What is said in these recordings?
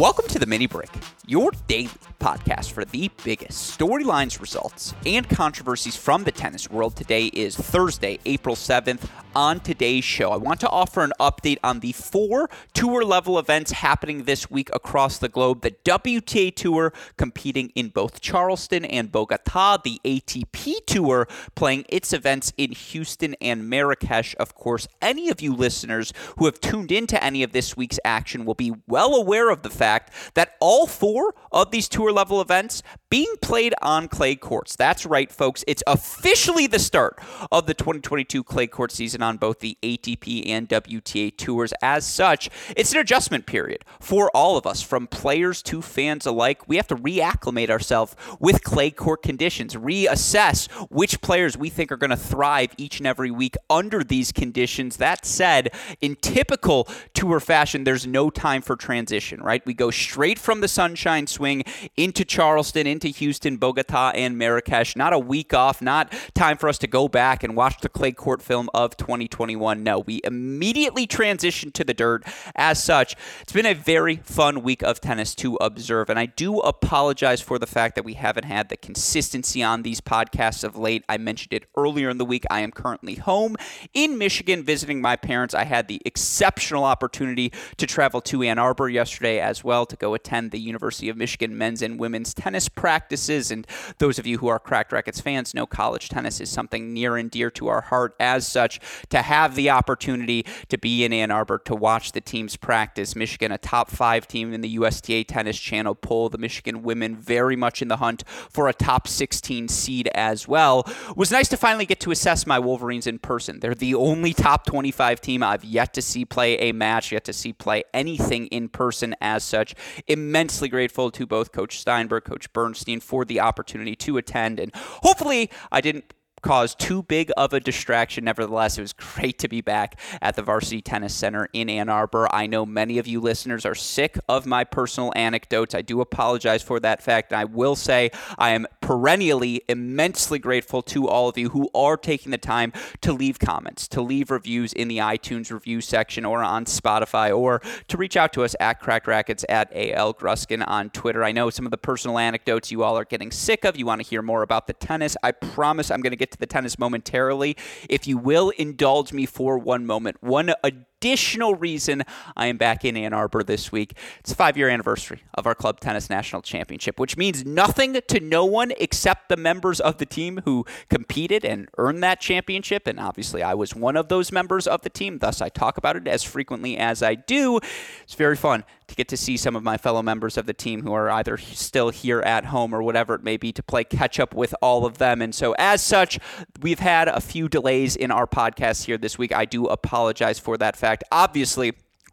Welcome to the Mini Break, your daily podcast for the biggest storylines, results, and controversies from the tennis world. Today is Thursday, April 7th. On today's show, I want to offer an update on the four tour level events happening this week across the globe. The WTA Tour competing in both Charleston and Bogota, the ATP Tour playing its events in Houston and Marrakesh. Of course, any of you listeners who have tuned into any of this week's action will be well aware of the fact that all four of these tour level events being played on clay courts. That's right, folks. It's officially the start of the 2022 clay court season on both the ATP and WTA tours. As such, it's an adjustment period for all of us, from players to fans alike. We have to reacclimate ourselves with clay court conditions, reassess which players we think are going to thrive each and every week under these conditions. That said, in typical tour fashion, there's no time for transition, right? We go straight from the sunshine swing into Charleston, into Houston, Bogota, and Marrakesh. Not a week off, not time for us to go back and watch the clay court film of 2021. No, we immediately transitioned to the dirt. As such, it's been a very fun week of tennis to observe, and I do apologize for the fact that we haven't had the consistency on these podcasts of late. I mentioned it earlier in the week. I am currently home in Michigan visiting my parents. I had the exceptional opportunity to travel to Ann Arbor yesterday as well to go attend the University of Michigan men's and women's tennis practices. And those of you who are Cracked Racquets fans know college tennis is something near and dear to our heart. As such, to have the opportunity to be in Ann Arbor to watch the teams practice, Michigan, a top five team in the USTA Tennis Channel poll, the Michigan women very much in the hunt for a top 16 seed as well. Was nice to finally get to assess my Wolverines in person. They're the only top 25 team I've yet to see play a match, yet to see play anything in person as such. Immensely grateful to both Coach Steinberg, Coach Bernstein for the opportunity to attend. And hopefully, I didn't cause too big of a distraction. Nevertheless, it was great to be back at the Varsity Tennis Center in Ann Arbor. I know many of you listeners are sick of my personal anecdotes. I do apologize for that fact. And I will say I am perennially immensely grateful to all of you who are taking the time to leave comments, to leave reviews in the iTunes review section or on Spotify, or to reach out to us at Cracked Racquets at AL Gruskin on Twitter. I know some of the personal anecdotes you all are getting sick of. You want to hear more about the tennis. I promise I'm going to get to the tennis momentarily. If you will indulge me for one moment, one additional reason I am back in Ann Arbor this week. It's a five year anniversary of our Club Tennis National Championship, which means nothing to no one except the members of the team who competed and earned that championship. And obviously, I was one of those members of the team, thus, I talk about it as frequently as I do. It's very fun to get to see some of my fellow members of the team who are either still here at home or whatever it may be to play catch up with all of them. And so, as such, we've had a few delays in our podcast here this week. I do apologize for that fact obviously,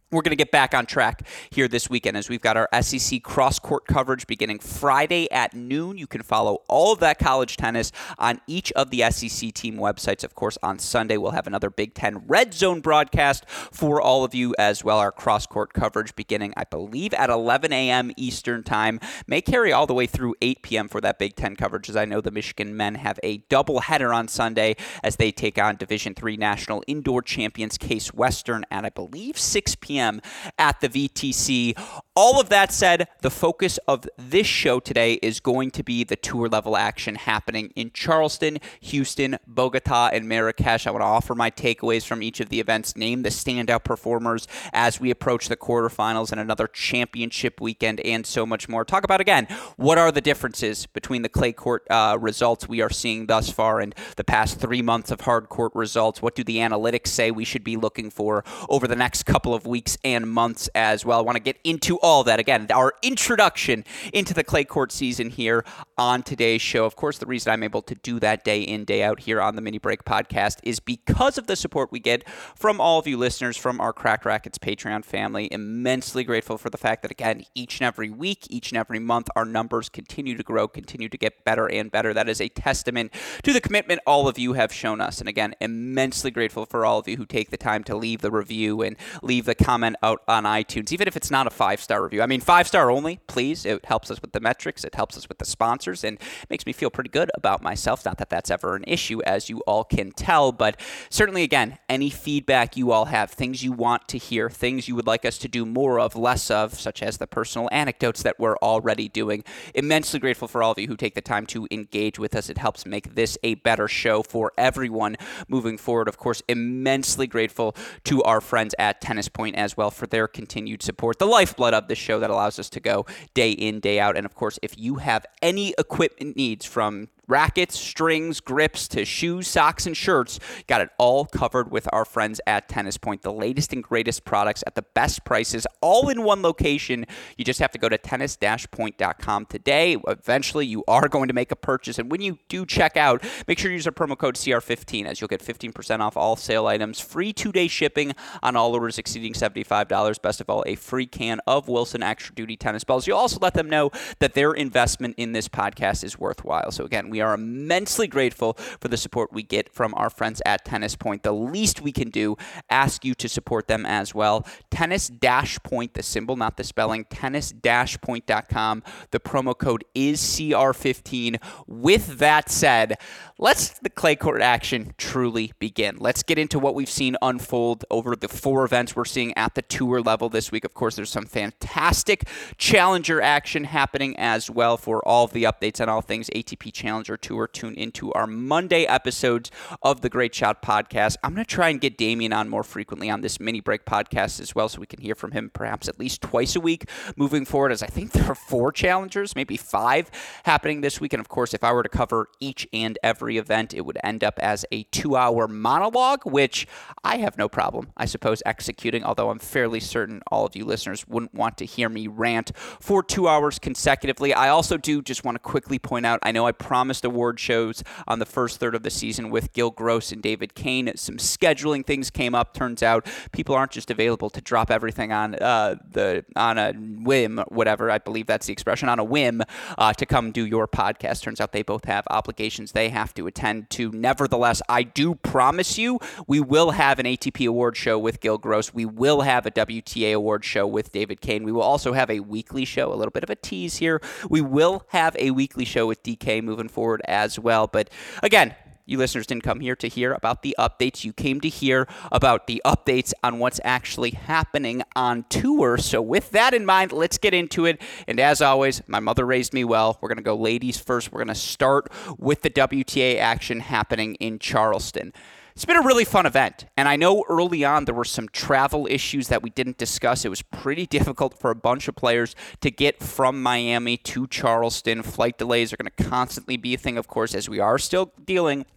we're going to get back on track here this weekend as we've got our SEC cross court coverage beginning Friday at noon. You can follow all of that college tennis on each of the SEC team websites. Of course, on Sunday, we'll have another Big Ten Red Zone broadcast for all of you as well. Our cross court coverage beginning, I believe, at 11 a.m. Eastern Time. May carry all the way through 8 p.m. for that Big Ten coverage, as I know the Michigan men have a double header on Sunday as they take on Division Three national indoor champions Case Western at, I believe, 6 p.m p.m. at the VTC. All of that said, the focus of this show today is going to be the tour level action happening in Charleston, Houston, Bogota, and Marrakesh. I want to offer my takeaways from each of the events, name the standout performers as we approach the quarterfinals and another championship weekend, and so much more. Talk about again what are the differences between the clay court uh, results we are seeing thus far and the past three months of hard court results. What do the analytics say we should be looking for over the next couple of weeks? Weeks and months as well. I want to get into all that again. Our introduction into the clay court season here on today's show. Of course, the reason I'm able to do that day in, day out here on the Mini Break podcast is because of the support we get from all of you listeners, from our Cracked Racquets Patreon family. Immensely grateful for the fact that, again, each and every week, each and every month, our numbers continue to grow, continue to get better and better. That is a testament to the commitment all of you have shown us. And again, immensely grateful for all of you who take the time to leave the review and leave the comment out on iTunes, even if it's not a five star review. I mean, five star only, please. It helps us with the metrics, it helps us with the sponsors, and makes me feel pretty good about myself. Not that that's ever an issue, as you all can tell, but certainly, again, any feedback you all have, things you want to hear, things you would like us to do more of, less of, such as the personal anecdotes that we're already doing. Immensely grateful for all of you who take the time to engage with us. It helps make this a better show for everyone moving forward. Of course, immensely grateful to our friends at Tennis Point as well for their continued support, the lifeblood of the show that allows us to go day in, day out. And of course, if you have any equipment needs from rackets, strings, grips to shoes, socks, and shirts. Got it all covered with our friends at Tennis Point. The latest and greatest products at the best prices, all in one location. You just have to go to tennis point.com today. Eventually, you are going to make a purchase. And when you do check out, make sure you use our promo code CR15 as you'll get 15% off all sale items, free two day shipping on all orders exceeding $75. Best of all, a free can of Wilson Extra Duty tennis balls. You'll also let them know that their investment in this podcast is worthwhile. So, again, we we are immensely grateful for the support we get from our friends at Tennis Point. The least we can do, ask you to support them as well. Tennis Dash Point, the symbol, not the spelling, tennis Dash point.com. The promo code is CR15. With that said, let's the clay court action truly begin. Let's get into what we've seen unfold over the four events we're seeing at the tour level this week. Of course, there's some fantastic challenger action happening as well for all of the updates on all things ATP Challenger Challenger Tour, tune into our Monday episodes of the Great Shot podcast. I'm going to try and get Damian on more frequently on this mini break podcast as well, so we can hear from him perhaps at least twice a week moving forward, as I think there are four challengers, maybe five happening this week. And of course, if I were to cover each and every event, it would end up as a two hour monologue, which I have no problem, I suppose, executing, although I'm fairly certain all of you listeners wouldn't want to hear me rant for two hours consecutively. I also do just want to quickly point out I know I promised award shows on the first third of the season with Gil Gross and David Kane. Some scheduling things came up. Turns out people aren't just available to drop everything on uh, the on a whim, whatever I believe that's the expression, on a whim uh, to come do your podcast. Turns out they both have obligations they have to attend to. Nevertheless, I do promise you we will have an ATP award show with Gil Gross. We will have a WTA award show with David Kane. We will also have a weekly show, a little bit of a tease here. We will have a weekly show with DK moving forward forward as well. But again, you listeners didn't come here to hear about the updates. You came to hear about the updates on what's actually happening on tour. So, with that in mind, let's get into it. And as always, my mother raised me well. We're going to go ladies first. We're going to start with the WTA action happening in Charleston. It's been a really fun event. And I know early on there were some travel issues that we didn't discuss. It was pretty difficult for a bunch of players to get from Miami to Charleston. Flight delays are going to constantly be a thing, of course, as we are still dealing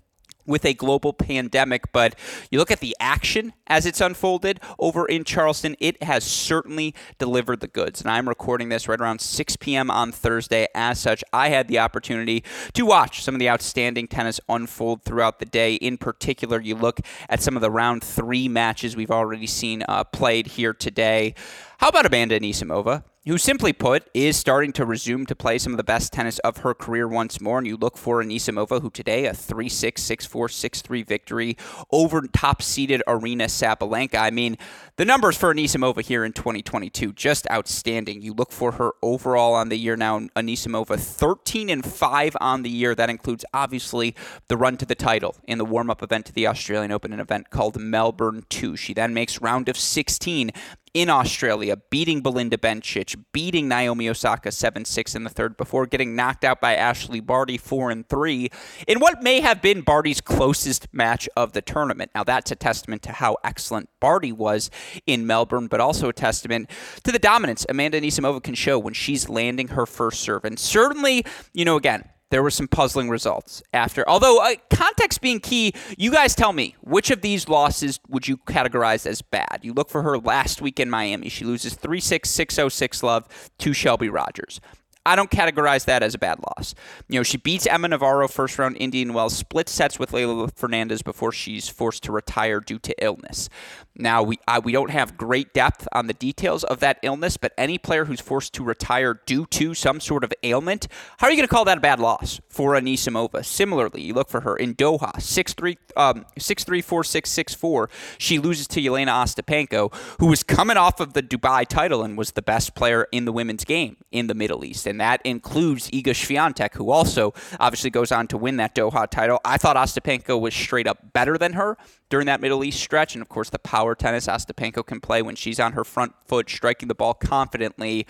with a global pandemic, but you look at the action as it's unfolded over in Charleston, it has certainly delivered the goods. And I'm recording this right around 6 p.m. on Thursday. As such, I had the opportunity to watch some of the outstanding tennis unfold throughout the day. In particular, you look at some of the round three matches we've already seen uh, played here today. How about Amanda Anisimova? Who simply put is starting to resume to play some of the best tennis of her career once more. And you look for Anisimova, who today a 3 6, 6 4, 6 3 victory over top seeded Aryna Sabalenka. I mean, the numbers for Anisimova here in 2022, just outstanding. You look for her overall on the year now, Anisimova 13 and 5 on the year. That includes obviously the run to the title in the warm up event to the Australian Open, an event called Melbourne 2. She then makes round of 16 in Australia, beating Belinda Bencic, beating Naomi Osaka 7-6 in the third before getting knocked out by Ashley Barty 4 and 3 in what may have been Barty's closest match of the tournament. Now that's a testament to how excellent Barty was in Melbourne, but also a testament to the dominance Amanda Anisimova can show when she's landing her first serve. And certainly, you know, again, there were some puzzling results after. Although uh, context being key, you guys tell me which of these losses would you categorize as bad? You look for her last week in Miami. She loses 3 6 6 0 6 love to Shelby Rogers. I don't categorize that as a bad loss. You know, she beats Emma Navarro first round Indian Wells, split sets with Leylah Fernandez before she's forced to retire due to illness. Now, we we don't have great depth on the details of that illness, but any player who's forced to retire due to some sort of ailment, how are you going to call that a bad loss for Anisimova? Similarly, you look for her in Doha, 6'3", um, 6'3", 4 6 6 4 She loses to Jelena Ostapenko, who was coming off of the Dubai title and was the best player in the women's game in the Middle East and that includes Iga Swiatek, who also obviously goes on to win that Doha title. I thought Ostapenko was straight up better than her during that Middle East stretch, and of course the power tennis Ostapenko can play when she's on her front foot, striking the ball confidently.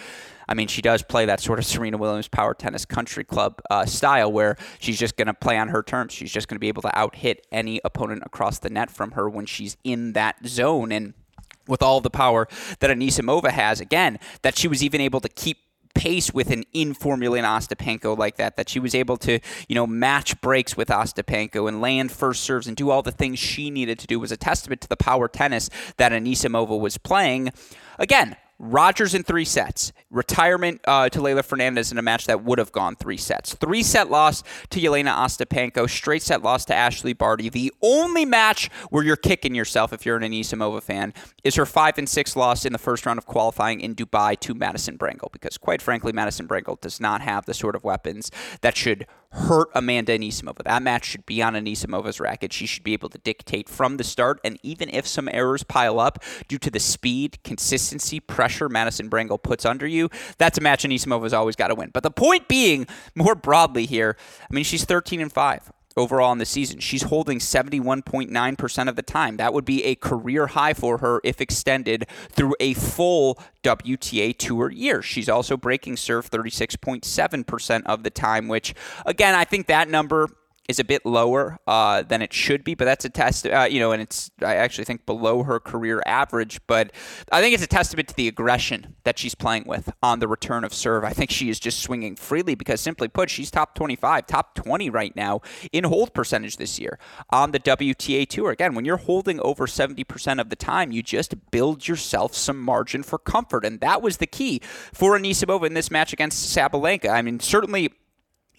I mean, she does play that sort of Serena Williams power tennis country club uh, style where she's just going to play on her terms. She's just going to be able to out hit any opponent across the net from her when she's in that zone. And with all the power that Anisimova has, again, that she was even able to keep pace with an in Formula Ostapenko like that, that she was able to, you know, match breaks with Ostapenko and land first serves and do all the things she needed to do was a testament to the power tennis that Anisimova was playing. Again, Rogers in three sets. Retirement uh, to Leylah Fernandez in a match that would have gone three sets. Three set loss to Jelena Ostapenko. Straight set loss to Ashley Barty. The only match where you're kicking yourself if you're an Anisimova fan is her five and six loss in the first round of qualifying in Dubai to Madison Brengle. Because quite frankly, Madison Brengle does not have the sort of weapons that should hurt Amanda Anisimova. That match should be on Anisimova's racket. She should be able to dictate from the start. And even if some errors pile up due to the speed, consistency, pressure Madison Brengle puts under you, that's a match Anisimova's always got to win. But the point being, more broadly here, I mean, she's 13 and 5 overall in the season. She's holding 71.9% of the time. That would be a career high for her if extended through a full WTA Tour year. She's also breaking serve 36.7% of the time, which, again, I think that number is a bit lower uh, than it should be, but that's a test, uh, you know, and it's, I actually think, below her career average. But I think it's a testament to the aggression that she's playing with on the return of serve. I think she is just swinging freely because, simply put, she's top 25, top 20 right now in hold percentage this year on the WTA Tour. Again, when you're holding over 70% of the time, you just build yourself some margin for comfort. And that was the key for Anisimova in this match against Sabalenka. I mean, certainly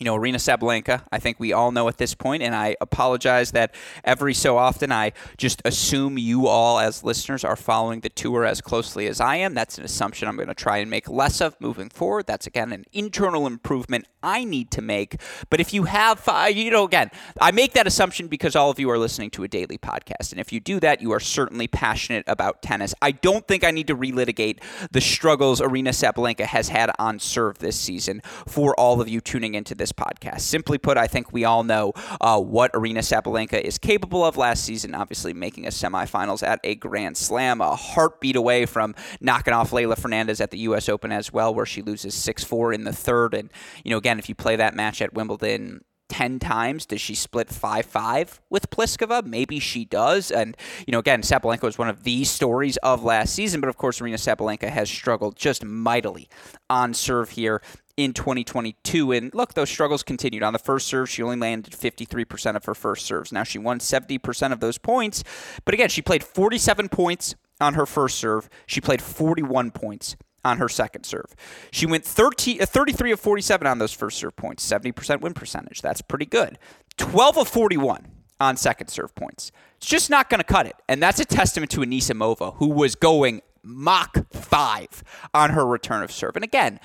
you know, Aryna Sabalenka, I think we all know at this point, and I apologize that every so often I just assume you all, as listeners, are following the tour as closely as I am. That's an assumption I'm going to try and make less of moving forward. That's, again, an internal improvement I need to make. But if you have, you know, again, I make that assumption because all of you are listening to a daily podcast. And if you do that, you are certainly passionate about tennis. I don't think I need to relitigate the struggles Aryna Sabalenka has had on serve this season for all of you tuning into this this podcast. Simply put, I think we all know uh, what Aryna Sabalenka is capable of last season, obviously making a semifinals at a Grand Slam, a heartbeat away from knocking off Leylah Fernandez at the U.S. Open as well, where she loses 6 4 in the third. And, you know, again, if you play that match at Wimbledon, 10 times. Does she split 5 5 with Pliskova? Maybe she does. And, you know, again, Sabalenka was one of the stories of last season, but of course, Aryna Sabalenka has struggled just mightily on serve here in 2022. And look, those struggles continued. On the first serve, she only landed 53% of her first serves. Now she won 70% of those points. But again, she played 47 points on her first serve. She played 41 points on her second serve. She went 30, uh, 33 of 47 on those first serve points, 70% win percentage. That's pretty good. 12 of 41 on second serve points. It's just not going to cut it. And that's a testament to Anisimova, who was going Mach 5 on her return of serve. And again,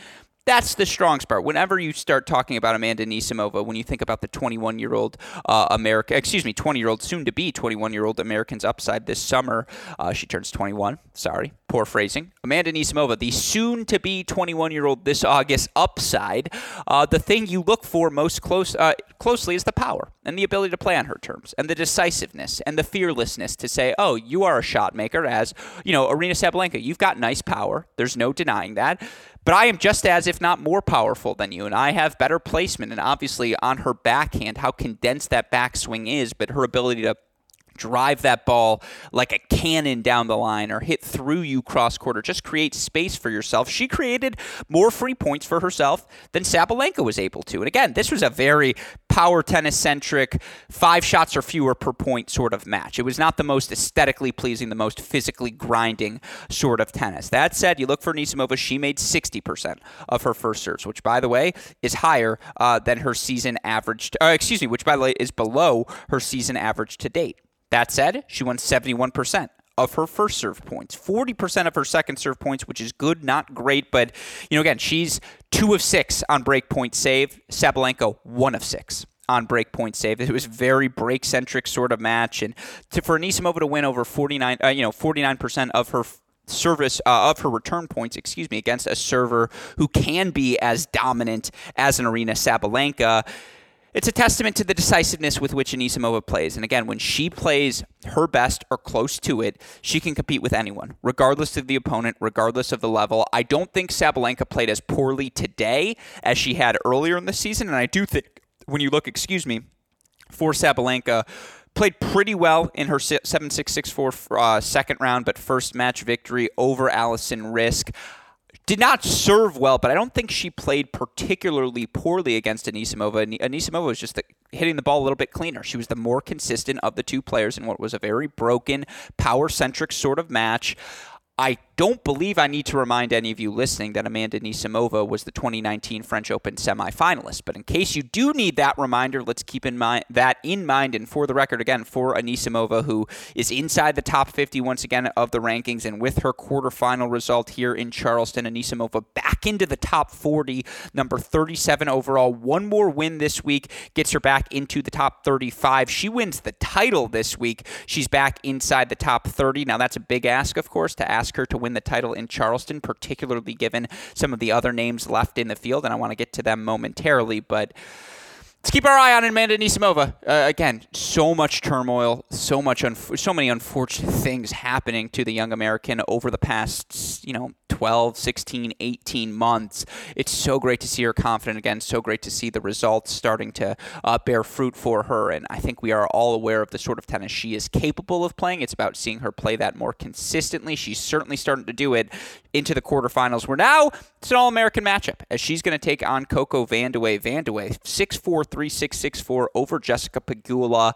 that's the strong part. Whenever you start talking about Amanda Anisimova, when you think about the 21 year old uh, America, excuse me, 20 year old, soon to be 21 year old Americans upside this summer, uh, she turns 21. Sorry, poor phrasing. Amanda Anisimova, the soon to be 21 year old this August upside. Uh, the thing you look for most close uh, closely is the power and the ability to play on her terms, and the decisiveness and the fearlessness to say, "Oh, you are a shot maker." As you know, Aryna Sabalenka, you've got nice power. There's no denying that. But I am just as, if not more powerful than you, and I have better placement. And obviously, on her backhand, how condensed that backswing is, but her ability to drive that ball like a cannon down the line or hit through you cross court or just create space for yourself. She created more free points for herself than Sabalenka was able to. And again, this was a very power tennis centric, five shots or fewer per point sort of match. It was not the most aesthetically pleasing, the most physically grinding sort of tennis. That said, you look for Anisimova, she made 60% of her first serves, which by the way is higher uh, than her season average, uh, excuse me, which by the way is below her season average to date. That said, she won 71% of her first serve points, 40% of her second serve points, which is good, not great. But, you know, again, she's two of six on break point save. Sabalenka, one of six on break point save. It was very break centric sort of match. And to, for Anisimova to win over 49, uh, you know, 49% of her service uh, of her return points, excuse me, against a server who can be as dominant as an Aryna Sabalenka it's a testament to the decisiveness with which Anisimova plays. And again, when she plays her best or close to it, she can compete with anyone, regardless of the opponent, regardless of the level. I don't think Sabalenka played as poorly today as she had earlier in the season. And I do think when you look, excuse me, for Sabalenka, played pretty well in her 7-6-6-4 uh, second round, but first match victory over Alison Riske did not serve well, but I don't think she played particularly poorly against Anisimova. Anisimova was just the, hitting the ball a little bit cleaner. She was the more consistent of the two players in what was a very broken, power centric sort of match. I don't believe I need to remind any of you listening that Amanda Anisimova was the 2019 French Open semifinalist. But in case you do need that reminder, let's keep in mind that in mind. And for the record, again, for Anisimova, who is inside the top 50 once again of the rankings, and with her quarterfinal result here in Charleston, Anisimova back into the top 40, number 37 overall. One more win this week gets her back into the top 35. She wins the title this week. She's back inside the top 30. Now that's a big ask, of course, to ask her to win win the title in Charleston, particularly given some of the other names left in the field, and I want to get to them momentarily. But let's keep our eye on Amanda Anisimova. Uh, again, so much turmoil, so much, so many unfortunate things happening to the young American over the past, you know, 12, 16, 18 months. It's so great to see her confident again. So great to see the results starting to uh, bear fruit for her. And I think we are all aware of the sort of tennis she is capable of playing. It's about seeing her play that more consistently. She's certainly starting to do it into the quarterfinals. Where now it's an All American matchup as she's going to take on Coco Vandeweghe. Vandeweghe, 6'4, 3 6 6 4 over Jessica Pegula.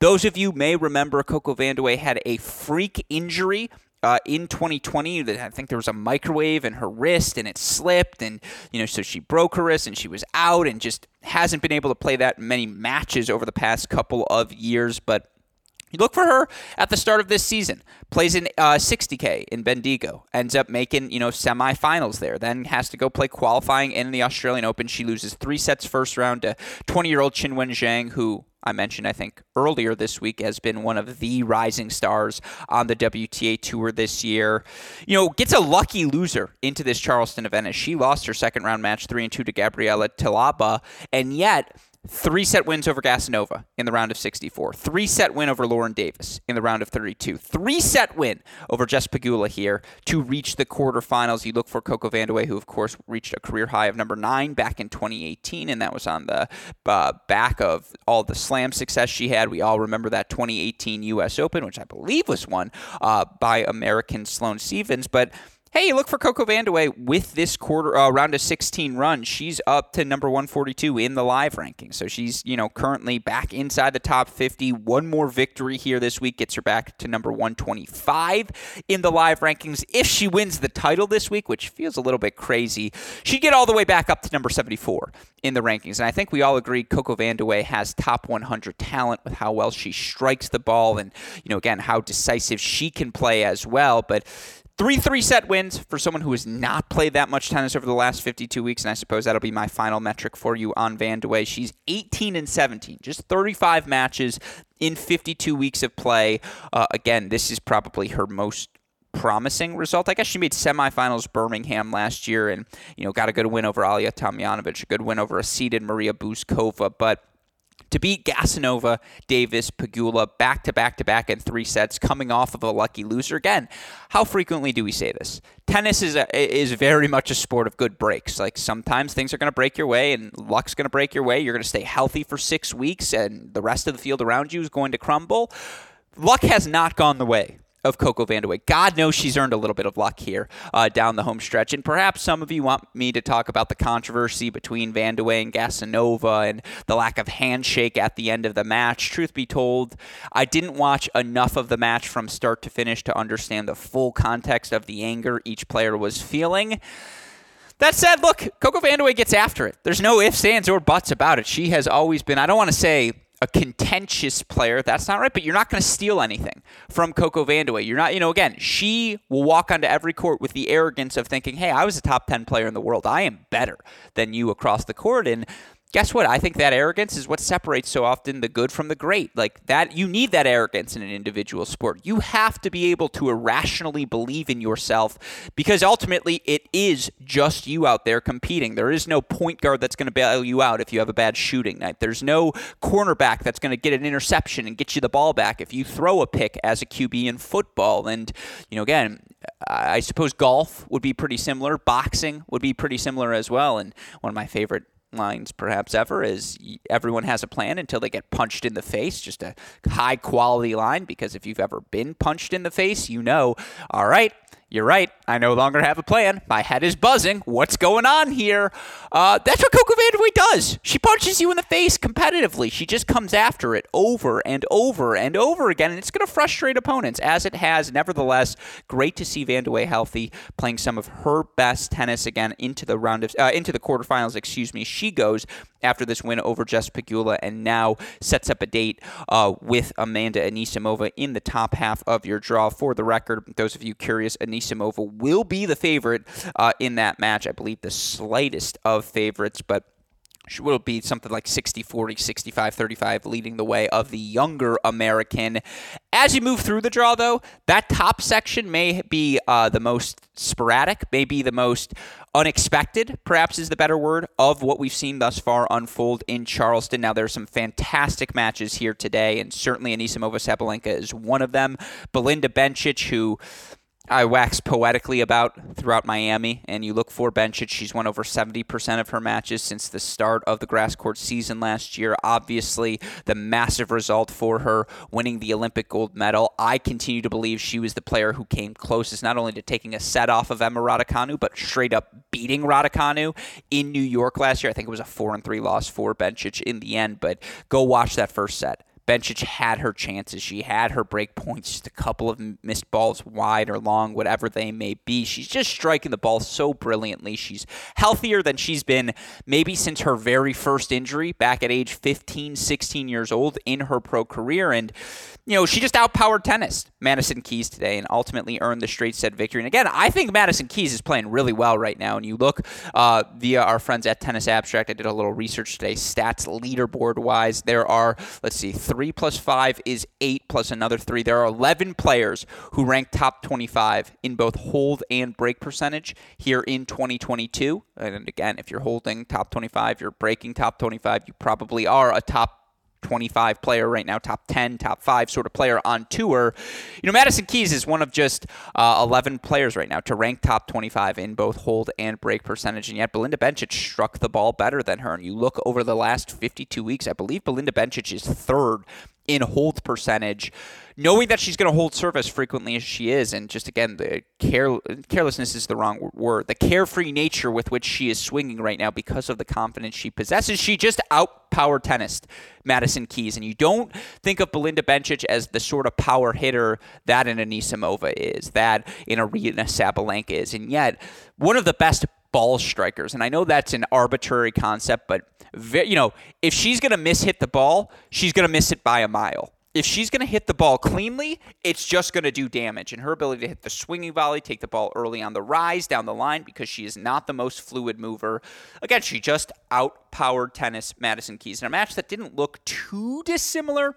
Those of you may remember Coco Vandeweghe had a freak injury uh, in 2020 I think there was a microwave in her wrist and it slipped and you know so she broke her wrist and she was out and just hasn't been able to play that many matches over the past couple of years but you look for her at the start of this season. Plays in uh, 60k in Bendigo. Ends up making you know semifinals there. Then has to go play qualifying in the Australian Open. She loses three sets first round to 20 year old Qinwen Zhang, who I mentioned, I think, earlier this week has been one of the rising stars on the WTA Tour this year. You know, gets a lucky loser into this Charleston event as she lost her second round match 3 and 2 to Gabriela Tilaba, and yet Three set wins over Gasanova in the round of 64. Three set win over Lauren Davis in the round of 32. Three set win over Jess Pegula here to reach the quarterfinals. You look for Coco Vandeweghe, who, of course, reached a career high of number nine back in 2018, and that was on the uh, back of all the slam success she had. We all remember that 2018 U.S. Open, which I believe was won uh, by American Sloane Stevens. But hey, look for Coco Vandeweghe with this quarter uh, round of 16 run. She's up to number 142 in the live ranking. So she's, you know, currently back inside the top 50. One more victory here this week gets her back to number 125 in the live rankings. If she wins the title this week, which feels a little bit crazy, she'd get all the way back up to number 74 in the rankings. And I think we all agree Coco Vandeweghe has top 100 talent with how well she strikes the ball and, you know, again, how decisive she can play as well. But Three three set wins for someone who has not played that much tennis over the last 52 weeks, and I suppose that'll be my final metric for you on Vandeweghe. She's 18 and 17, just 35 matches in 52 weeks of play. Uh, again, this is probably her most promising result. I guess she made semifinals Birmingham last year and, you know, got a good win over Ajla Tomljanovic, a good win over a seeded Maria Bouzkova, but to beat Gasanova, Davis, Pegula back to back to back in three sets, coming off of a lucky loser. Again, how frequently do we say this? Tennis is a, is very much a sport of good breaks. Like sometimes things are going to break your way, and luck's going to break your way. You're going to stay healthy for six weeks, and the rest of the field around you is going to crumble. luck has not gone the way of Coco Vandeweghe. God knows she's earned a little bit of luck here uh, down the home stretch. And perhaps some of you want me to talk about the controversy between Vandeweghe and Gasanova and the lack of handshake at the end of the match. Truth be told, I didn't watch enough of the match from start to finish to understand the full context of the anger each player was feeling. That said, look, Coco Vandeweghe gets after it. There's no ifs, ands, or buts about it. She has always been, I don't want to say a contentious player. That's not right, but you're not going to steal anything from Coco Vandeweghe. You're not, you know, again, she will walk onto every court with the arrogance of thinking, hey, I was a top 10 player in the world. I am better than you across the court. And guess what? I think that arrogance is what separates so often the good from the great. Like that, you need that arrogance in an individual sport. You have to be able to irrationally believe in yourself because ultimately it is just you out there competing. There is no point guard that's going to bail you out if you have a bad shooting night. There's no cornerback that's going to get an interception and get you the ball back if you throw a pick as a QB in football. And, you know, again, I suppose golf would be pretty similar. Boxing would be pretty similar as well. And one of my favorite lines perhaps ever is everyone has a plan until they get punched in the face just a high quality line because if you've ever been punched in the face you know. All right you're right. I no longer have a plan. My head is buzzing. What's going on here? Uh, that's what Coco Vandeweghe does. She punches you in the face competitively. She just comes after it over and over and over again, and it's going to frustrate opponents, as it has. Nevertheless, great to see Vandeweghe healthy, playing some of her best tennis again into the round of uh, into the quarterfinals. Excuse me. She goes after this win over Jess Pegula and now sets up a date uh, with Amanda Anisimova in the top half of your draw. For the record, those of you curious, Anisimova will be the favorite uh, in that match. I believe the slightest of favorites, but will be something like 60 40, 65 35, leading the way of the younger American. As you move through the draw, though, that top section may be uh, the most sporadic, may be the most unexpected, perhaps is the better word, of what we've seen thus far unfold in Charleston. Now, there's some fantastic matches here today, and certainly Anisimova Sabalenka is one of them. Belinda Bencic, who I wax poetically about throughout Miami, and you look for Bencic. She's won over 70% of her matches since the start of the grass court season last year. Obviously, the massive result for her winning the Olympic gold medal. I continue to believe she was the player who came closest not only to taking a set off of Emma Raducanu, but straight up beating Raducanu in New York last year. I think it was a 4 and 3 loss for Bencic in the end, but go watch that first set. Bencic had her chances. She had her break points, just a couple of missed balls wide or long, whatever they may be. She's just striking the ball so brilliantly. She's healthier than she's been maybe since her very first injury back at age 15, 16 years old in her pro career. And, you know, she just outpowered tennis, Madison Keys today, and ultimately earned the straight set victory. And again, I think Madison Keys is playing really well right now. And you look uh, via our friends at Tennis Abstract, I did a little research today, stats leaderboard wise. There are, let's see, three plus five is eight plus another three. There are 11 players who rank top 25 in both hold and break percentage here in 2022. And again, if you're holding top 25, you're breaking top 25, you probably are a top 25 player right now, top 10, top 5 sort of player on tour. You know, Madison Keys is one of just uh, 11 players right now to rank top 25 in both hold and break percentage, and yet Belinda Bencic struck the ball better than her. And you look over the last 52 weeks, I believe Belinda Bencic is third in hold percentage, knowing that she's going to hold serve as frequently as she is, and just again, the care carelessness is the wrong word. The carefree nature with which she is swinging right now because of the confidence she possesses, she just outpower tennis Madison Keys, and you don't think of Belinda Bencic as the sort of power hitter that an Anisimova is, that in Aryna Sabalenka is, and yet one of the best ball strikers. And I know that's an arbitrary concept, but you know, if she's going to miss hit the ball, she's going to miss it by a mile. If she's going to hit the ball cleanly, it's just going to do damage. And her ability to hit the swinging volley, take the ball early on the rise down the line because she is not the most fluid mover. Again, she just outpowered tennis Madison Keys in a match that didn't look too dissimilar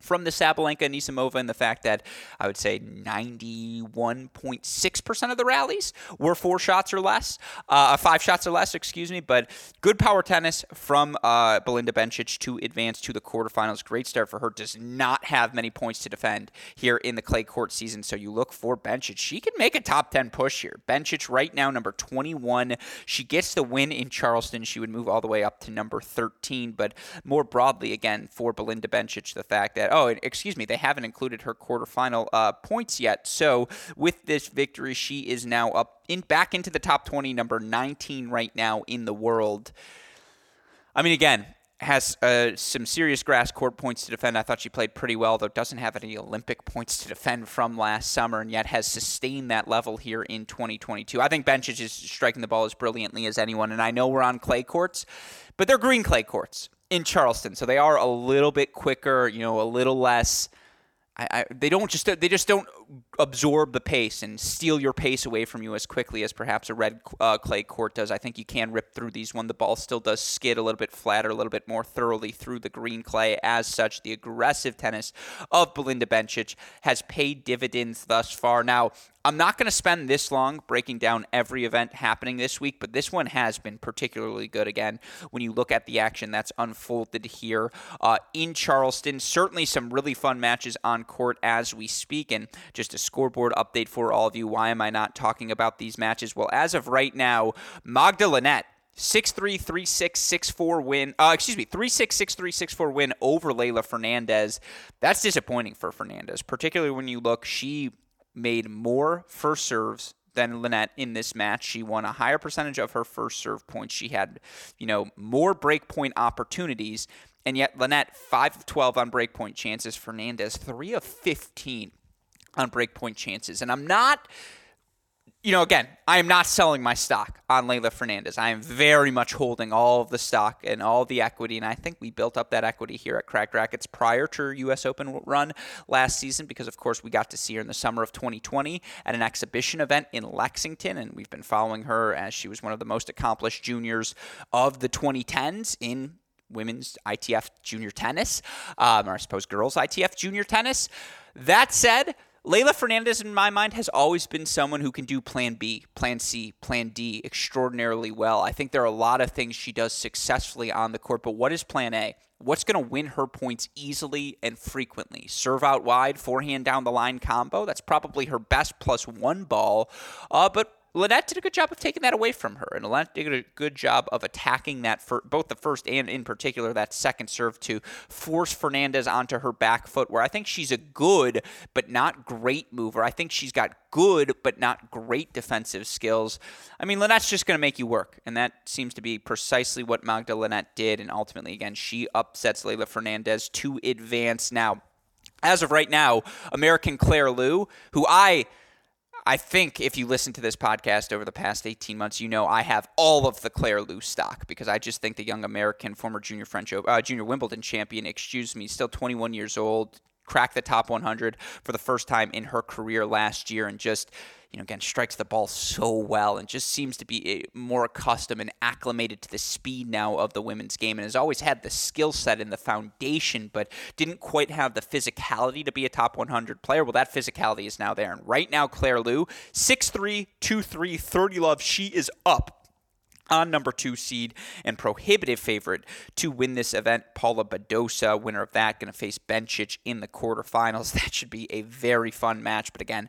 from the Sabalenka and and the fact that I would say 91.6% of the rallies were four shots or less, uh, five shots or less, excuse me. But good power tennis from uh, Belinda Bencic to advance to the quarterfinals. Great start for her. Does not have many points to defend here in the clay court season. So you look for Bencic. She can make a top 10 push here. Bencic right now, number 21. She gets the win in Charleston. She would move all the way up to number 13. But more broadly, again, for Belinda Bencic, the fact that. Oh, excuse me, they haven't included her quarterfinal uh, points yet. So with this victory, she is now up in back into the top 20, number 19 right now in the world. I mean, again, has uh, some serious grass court points to defend. I thought she played pretty well, though doesn't have any Olympic points to defend from last summer, and yet has sustained that level here in 2022. I think Bencic is striking the ball as brilliantly as anyone, and I know we're on clay courts, but they're green clay courts in Charleston, so they are a little bit quicker, you know, a little less I, I, they don't just they just don't absorb the pace and steal your pace away from you as quickly as perhaps a red uh, clay court does. I think you can rip through these when the ball still does skid a little bit flatter, a little bit more thoroughly through the green clay. As such, the aggressive tennis of Belinda Bencic has paid dividends thus far. Now, I'm not going to spend this long breaking down every event happening this week, but this one has been particularly good again when you look at the action that's unfolded here uh, in Charleston. Certainly some really fun matches on court as we speak. And just a scoreboard update for all of you. Why am I not talking about these matches? Well, as of right now, Magda six four win. Uh, excuse me, three six six three six four win over Leylah Fernandez. That's disappointing for Fernandez, particularly when you look. She made more first serves than Linette in this match. She won a higher percentage of her first serve points. She had, you know, more break point opportunities. And yet Linette, 5 of 12 on break point chances. Fernandez, 3 of 15 on break point chances. And I'm not you know, again, I am not selling my stock on Leylah Fernandez. I am very much holding all of the stock and all the equity, and I think we built up that equity here at Cracked Racquets prior to her U.S. Open run last season because, of course, we got to see her in the summer of 2020 at an exhibition event in Lexington, and we've been following her as she was one of the most accomplished juniors of the 2010s in women's ITF junior tennis, um, or I suppose girls ITF junior tennis. That said, Leylah Fernandez, in my mind, has always been someone who can do plan B, plan C, plan D extraordinarily well. I think there are a lot of things she does successfully on the court, but what is plan A? What's going to win her points easily and frequently? Serve out wide, forehand down the line combo. That's probably her best plus one ball. Uh, but Linette did a good job of taking that away from her, and Linette did a good job of attacking that for both the first and in particular that second serve to force Fernandez onto her back foot. Where I think she's a good but not great mover. I think she's got good but not great defensive skills. I mean, Linette's just going to make you work, and that seems to be precisely what Magda Linette did. And ultimately, again, she upsets Leylah Fernandez to advance. Now, as of right now, American Claire Liu, who I I think if you listen to this podcast over the past 18 months, you know I have all of the Claire Liu stock because I just think the young American, former junior French, uh, junior Wimbledon champion, excuse me, still 21 years old, cracked the top 100 for the first time in her career last year and just you know, again, strikes the ball so well and just seems to be eh, more accustomed and acclimated to the speed now of the women's game and has always had the skill set and the foundation, but didn't quite have the physicality to be a top 100 player. Well, that physicality is now there. And right now, Claire Liu, 6'3, 2'3, 30 love, she is up on number two seed and prohibitive favorite to win this event. Paula Badosa, winner of that, going to face Bencic in the quarterfinals. That should be a very fun match. But again,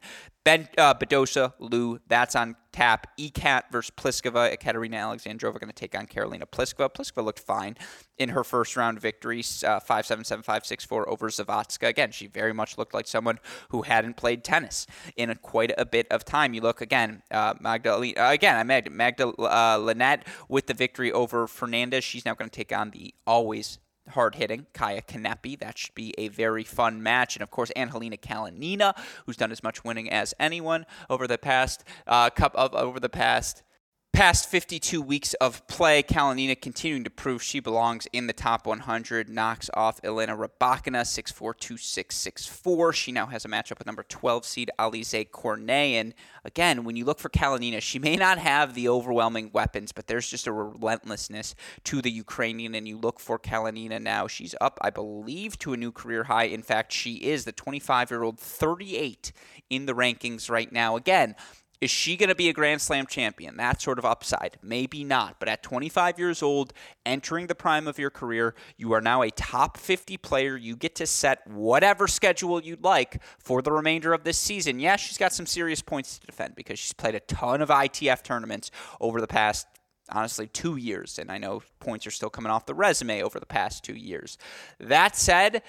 Ben uh, Badosa, Liu, that's on tap. ECAT versus Pliskova. Ekaterina Alexandrova going to take on Karolina Pliskova. Pliskova looked fine in her first round victory, uh, 5 7 7 5 6 4 over Zawadzka. Again, she very much looked like someone who hadn't played tennis in a, quite a bit of time. You look again, uh, Magda, uh, again, I Magda, Magda uh, Linette with the victory over Fernandez. She's now going to take on the always hard hitting Kaia Kanepi. That should be a very fun match. And of course, Angelina Kalinina, who's done as much winning as anyone over the past uh, cup of over the past past 52 weeks of play, Kalinina continuing to prove she belongs in the top 100, knocks off Elena Rybakina 6'4", She now has a matchup with number 12 seed Alize Cornet. And again, when you look for Kalinina, she may not have the overwhelming weapons, but there's just a relentlessness to the Ukrainian. And you look for Kalinina now. She's up, I believe, to a new career high. In fact, she is the 25-year-old 38 in the rankings right now. Again, is she going to be a Grand Slam champion? That sort of upside. Maybe not. But at 25 years old, entering the prime of your career, you are now a top 50 player. You get to set whatever schedule you'd like for the remainder of this season. Yes, she's got some serious points to defend because she's played a ton of ITF tournaments over the past honestly two years. And I know points are still coming off the resume over the past two years. That said,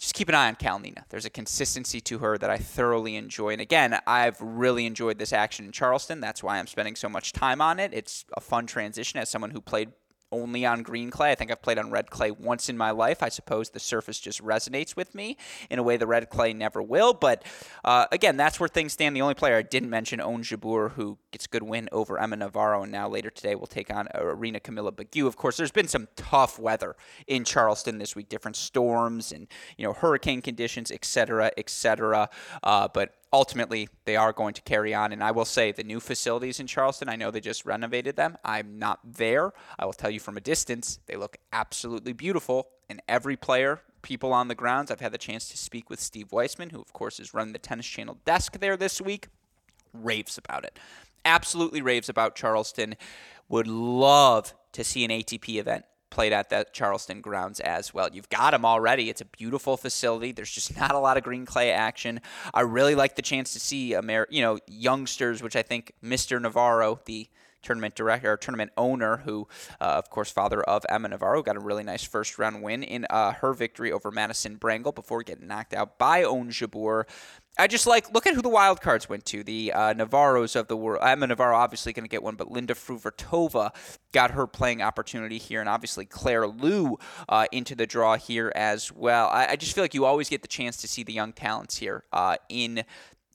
just keep an eye on Kalinina. There's a consistency to her that I thoroughly enjoy. And again, I've really enjoyed this action in Charleston. That's why I'm spending so much time on it. It's a fun transition as someone who played only on green clay. I think I've played on red clay once in my life. I suppose the surface just resonates with me in a way the red clay never will. But uh, again, that's where things stand. The only player I didn't mention, Ons Jabeur, who gets a good win over Emma Navarro, and now later today will take on Irina-Camelia Begu. Of course, there's been some tough weather in Charleston this week, different storms and you know hurricane conditions, et cetera, et cetera. Uh, but ultimately they are going to carry on. And I will say the new facilities in Charleston, I know they just renovated them. I'm not there. I will tell you from a distance, they look absolutely beautiful. And every player, people on the grounds, I've had the chance to speak with Steve Weissman, who of course is running the Tennis Channel desk there this week, raves about it. Absolutely raves about Charleston. Would love to see an ATP event played at that Charleston grounds as well. You've got them already. It's a beautiful facility. There's just not a lot of green clay action. I really like the chance to see Amer- you know youngsters, which I think Mr. Navarro, the tournament director or tournament owner, who, uh, of course, father of Emma Navarro, got a really nice first round win in uh, her victory over Madison Brangle before getting knocked out by Ons Jabeur. I just like look at who the wild cards went to. The uh, Navarros of the world. Emma Navarro obviously going to get one, but Linda Fruhvirtova got her playing opportunity here, and obviously Claire Liu uh, into the draw here as well. I, I, just feel like you always get the chance to see the young talents here uh, in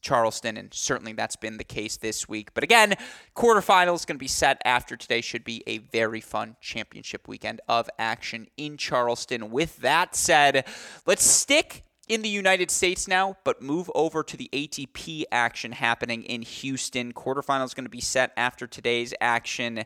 Charleston, and certainly that's been the case this week. But again, quarterfinals going to be set after today. Should be a very fun championship weekend of action in Charleston. With that said, let's stick in the United States now, but move over to the ATP action happening in Houston. Quarterfinals going to be set after today's action.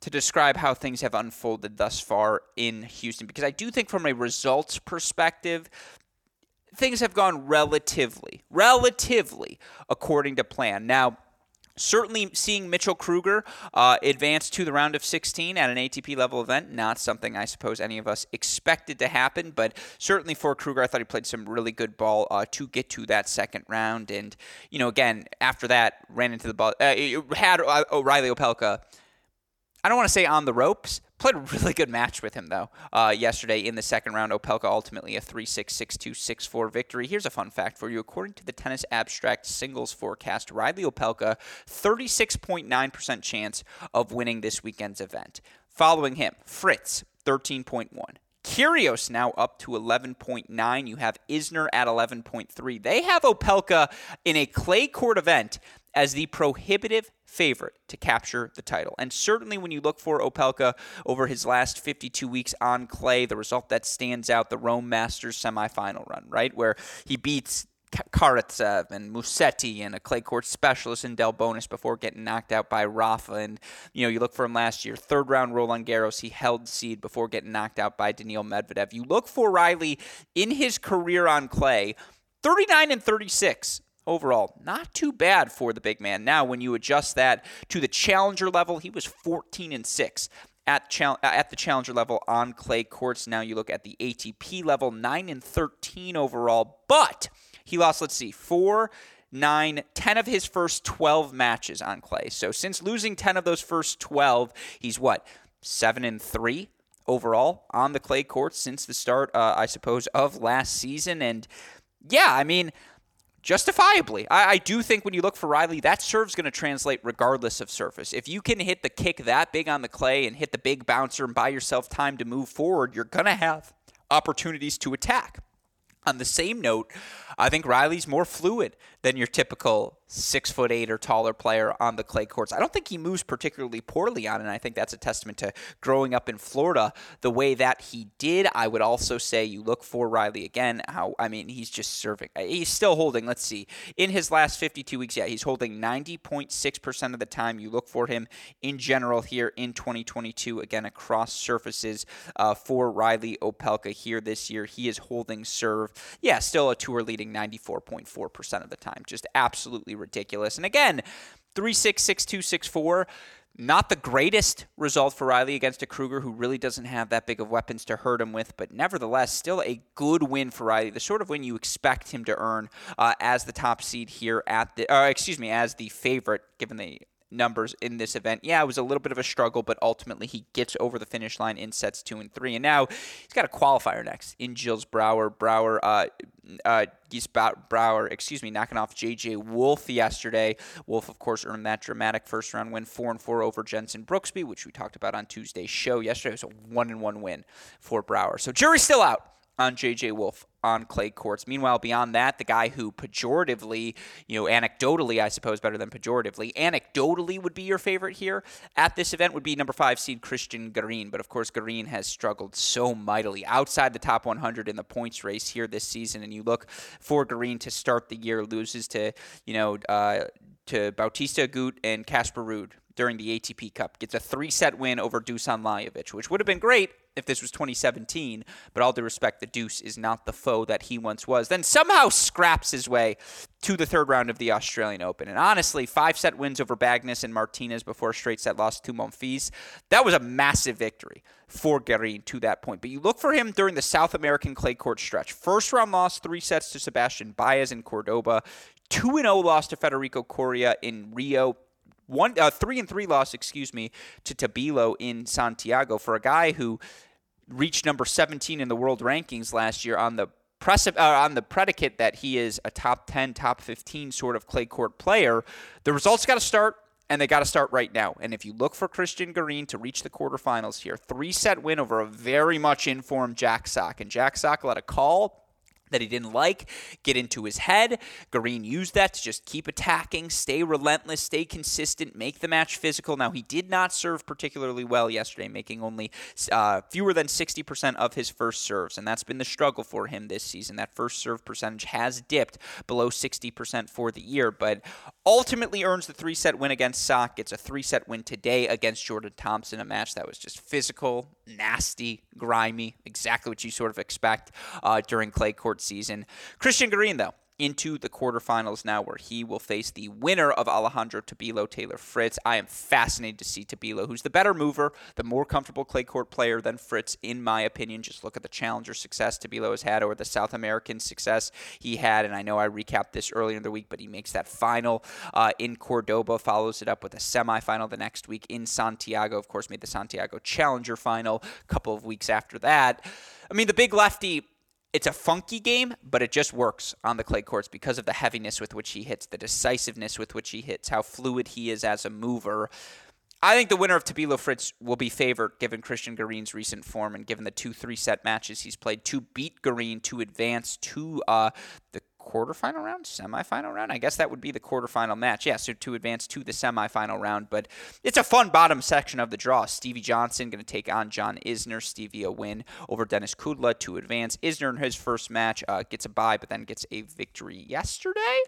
to describe how things have unfolded thus far in Houston because I do think from a results perspective things have gone relatively relatively according to plan. Now Certainly, seeing Mitchell Krueger uh, advance to the round of 16 at an ATP level event, not something I suppose any of us expected to happen, but certainly for Krueger, I thought he played some really good ball uh, to get to that second round. And, you know, again, after that, ran into the ball, uh, had O'Reilly Opelka I don't want to say on the ropes. Played a really good match with him, though, uh, yesterday in the second round. Opelka ultimately a 3 6, 6 2, 6 4 victory. Here's a fun fact for you. According to the Tennis Abstract singles forecast, Riley Opelka, 36.9% chance of winning this weekend's event. Following him, Fritz, 13.1. Kyrgios now up to 11.9. You have Isner at 11.3. They have Opelka in a clay court event as the prohibitive favorite to capture the title. And certainly when you look for Opelka over his last 52 weeks on clay, the result that stands out, the Rome Masters semifinal run, right? Where he beats Karatsev and Musetti and a clay court specialist in Delbonis before getting knocked out by Rafa. And, you know, you look for him last year, third round Roland Garros, he held seed before getting knocked out by Daniil Medvedev. You look for Riley in his career on clay, 39 and 36 overall, not too bad for the big man. Now, when you adjust that to the challenger level, he was 14 and 6 at, at the challenger level on clay courts. Now you look at the ATP level, 9 and 13 overall, but he lost, let's see, 4 9, 10 of his first 12 matches on clay. So since losing 10 of those first 12, he's what? 7 and 3 overall on the clay courts since the start, uh, I suppose, of last season. And yeah, I mean, justifiably. I, I, do think when you look for Riley, that serve's going to translate regardless of surface. If you can hit the kick that big on the clay and hit the big bouncer and buy yourself time to move forward, you're going to have opportunities to attack. On the same note, I think Riley's more fluid than your typical six foot eight or taller player on the clay courts. I don't think he moves particularly poorly on it. And I think that's a testament to growing up in Florida the way that he did. I would also say you look for Riley again. How I mean, he's just serving. Uh, he's still holding. Let's see, in his last 52 weeks, yeah, he's holding 90.6 percent of the time. You look for him in general here in 2022 again across surfaces uh, for Riley Opelka here this year. He is holding serve. Yeah, still a tour leading 94.4 percent of the time. Just absolutely ridiculous. And again, three six six two six four. Not the greatest result for Riley against a Krueger who really doesn't have that big of weapons to hurt him with, but nevertheless, still a good win for Riley. The sort of win you expect him to earn uh, as the top seed here at the, uh, excuse me, as the favorite, given the numbers in this event. Yeah, it was a little bit of a struggle, but ultimately he gets over the finish line in sets two and three. And now he's got a qualifier next in Gijs Brouwer. Brouwer, uh, uh, Brauer, excuse me, knocking off J.J. Wolf yesterday. Wolf, of course, earned that dramatic first round win, four and four over Jensen Brooksby, which we talked about on Tuesday's show. Yesterday it was a one and one win for Brouwer. So jury's still out on J.J. Wolf on clay courts. Meanwhile, beyond that, the guy who pejoratively, you know, anecdotally, I suppose, better than pejoratively, anecdotally would be your favorite here at this event would be number five seed Christian Garin. But of course, Garin has struggled so mightily outside the top 100 in the points race here this season. And you look for Garin to start the year, loses to, you know, uh, to Bautista Agut and Casper Ruud during the ATP Cup. Gets a three set win over Dusan Lajovic, which would have been great if this was 2017, but all due respect, the Deuce is not the foe that he once was. Then somehow scraps his way to the third round of the Australian Open. And honestly, five set wins over Bagnis and Martinez before straight set loss to Monfils. That was a massive victory for Garin to that point. But you look for him during the South American clay court stretch. First round loss, three sets to Sebastian Baez in Cordoba. 2 0 loss to Federico Coria in Rio one uh, three and three loss, excuse me, to Tabilo in Santiago for a guy who reached number 17 in the world rankings last year on the press, uh, on the predicate that he is a top 10, top 15 sort of clay court player. The results got to start. And they got to start right now. And if you look for Christian Garin to reach the quarterfinals here, three set win over a very much informed Jack Sock. And Jack Sock let a call that he didn't like get into his head. Garin used that to just keep attacking, stay relentless, stay consistent, make the match physical. Now, he did not serve particularly well yesterday, making only uh, fewer than 60% of his first serves, and that's been the struggle for him this season. That first serve percentage has dipped below 60% for the year, but ultimately earns the three set win against Sock. It's a three set win today against Jordan Thompson, a match that was just physical, nasty, grimy, exactly what you sort of expect uh, during clay court season. Christian Garin, though, into the quarterfinals now, where he will face the winner of Alejandro Tabilo Taylor Fritz. I am fascinated to see Tabilo, who's the better mover, the more comfortable clay court player than Fritz, in my opinion. Just look at the challenger success Tabilo has had or the South American success he had. And I know I recapped this earlier in the week, but he makes that final uh, in Cordoba, follows it up with a semifinal the next week in Santiago. Of course, made the Santiago Challenger final a couple of weeks after that. I mean, the big lefty it's a funky game, but it just works on the clay courts because of the heaviness with which he hits, the decisiveness with which he hits, how fluid he is as a mover. I think the winner of Tabilo Fritz will be favored given Christian Garin's recent form and given the two three set matches he's played to beat Garin to advance to uh, the quarterfinal round, semifinal round. I guess that would be the quarterfinal match. Yeah, so to advance to the semifinal round. But it's a fun bottom section of the draw. Stevie Johnson going to take on John Isner. Stevie a win over Denis Kudla to advance. Isner in his first match uh, gets a bye, but then gets a victory yesterday.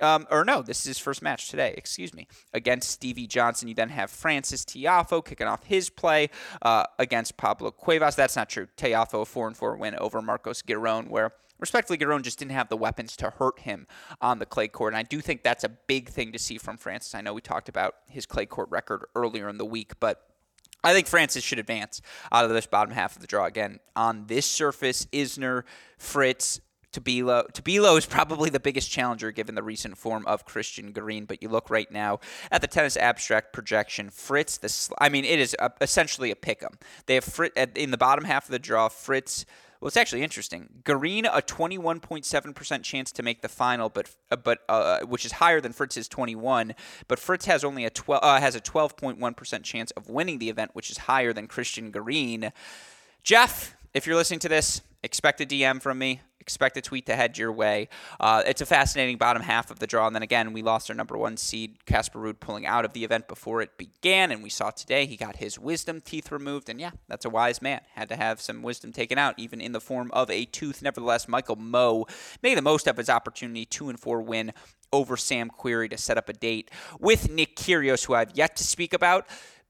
Um, or no, this is his first match today, excuse me, against Stevie Johnson. You then have Frances Tiafoe kicking off his play uh, against Pablo Cuevas. That's not true. Tiafoe, a 4 and 4 win over Marcos Giron, where respectfully, Giron just didn't have the weapons to hurt him on the clay court. And I do think that's a big thing to see from Frances. I know we talked about his clay court record earlier in the week, but. I think Frances should advance out of this bottom half of the draw. Again, on this surface, Isner, Fritz, Tabilo. Tabilo is probably the biggest challenger given the recent form of Christian Garin, but you look right now at the tennis abstract projection. Fritz, this I mean, it is a, essentially a pick 'em. They have Fritz in the bottom half of the draw. Fritz well, it's actually interesting. Garin a 21.7% chance to make the final, but uh, but uh, which is higher than Fritz's 21. But Fritz has only a 12 uh, has a 12.1% chance of winning the event, which is higher than Christian Garin. Jeff, if you're listening to this, expect a DM from me expect a tweet to head your way. Uh, it's a fascinating bottom half of the draw. And then again, we lost our number one seed, Casper Ruud, pulling out of the event before it began. And we saw today he got his wisdom teeth removed. And yeah, that's a wise man. Had to have some wisdom taken out, even in the form of a tooth. Nevertheless, Michael Mmoh made the most of his opportunity, two and four win over Sam Querrey to set up a date with Nick Kyrgios, who I've yet to speak about,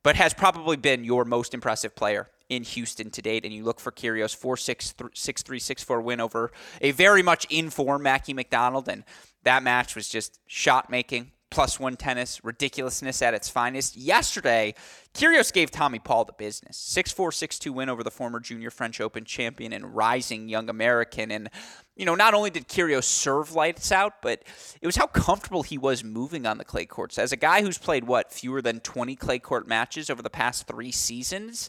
but has probably been your most impressive player in Houston to date. And you look for Kyrgios 4 6 6 3 6 4 win over a very much in form Mackie McDonald. And that match was just shot making, plus one tennis, ridiculousness at its finest. Yesterday, Kyrgios gave Tommy Paul the business. 6 4 6 2 win over the former junior French Open champion and rising young American. And, you know, not only did Kyrgios serve lights out, but it was how comfortable he was moving on the clay courts. As a guy who's played, what, fewer than 20 clay court matches over the past three seasons,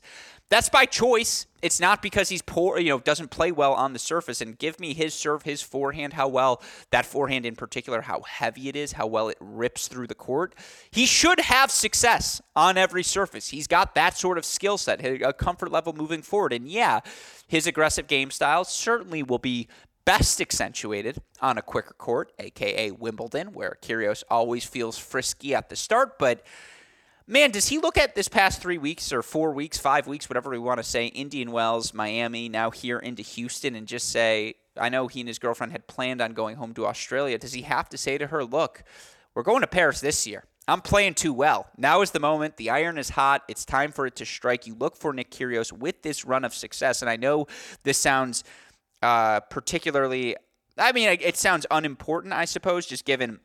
that's by choice. It's not because he's poor, you know, doesn't play well on the surface. And give me his serve, his forehand, how well that forehand in particular, how heavy it is, how well it rips through the court. He should have success on every surface. He's got that sort of skill set, a comfort level moving forward. And yeah, his aggressive game style certainly will be best accentuated on a quicker court, aka Wimbledon, where Kyrgios always feels frisky at the start, but man, does he look at this past three weeks or four weeks, five weeks, whatever we want to say, Indian Wells, Miami, now here into Houston, and just say, I know he and his girlfriend had planned on going home to Australia. Does he have to say to her, look, we're going to Paris this year? I'm playing too well. Now is the moment. The iron is hot. It's time for it to strike. You look for Nick Kyrgios with this run of success. And I know this sounds uh, particularly, I mean, it sounds unimportant, I suppose, just given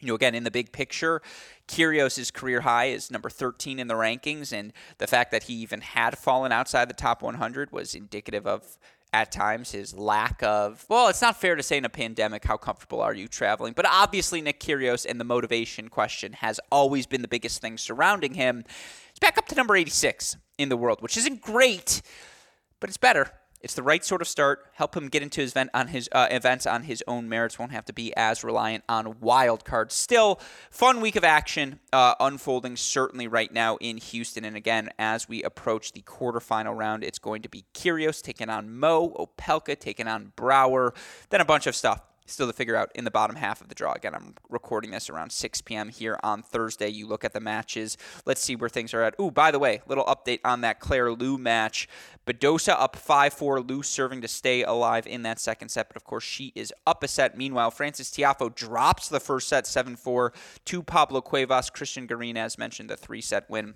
you know, again, in the big picture, Kyrgios' career high is number 13 in the rankings, and the fact that he even had fallen outside the top 100 was indicative of, at times, his lack of. Well, it's not fair to say in a pandemic how comfortable are you traveling, but obviously Nick Kyrgios and the motivation question has always been the biggest thing surrounding him. He's back up to number 86 in the world, which isn't great, but it's better it's the right sort of start. Help him get into his event on his uh, events on his own merits. Won't have to be as reliant on wild cards. Still, fun week of action uh, unfolding certainly right now in Houston. And again, as we approach the quarterfinal round, it's going to be Kyrgios taking on Mmoh, Opelka taking on Brouwer, then a bunch of stuff still to figure out in the bottom half of the draw. Again, I'm recording this around 6 p.m. here on Thursday. You look at the matches. Let's see where things are at. Ooh, by the way, little update on that Claire Liu match. Badosa up 5 4. Liu serving to stay alive in that second set, but of course, she is up a set. Meanwhile, Frances Tiafoe drops the first set 7 4 to Pablo Cuevas. Christian Garin, as mentioned, the three set win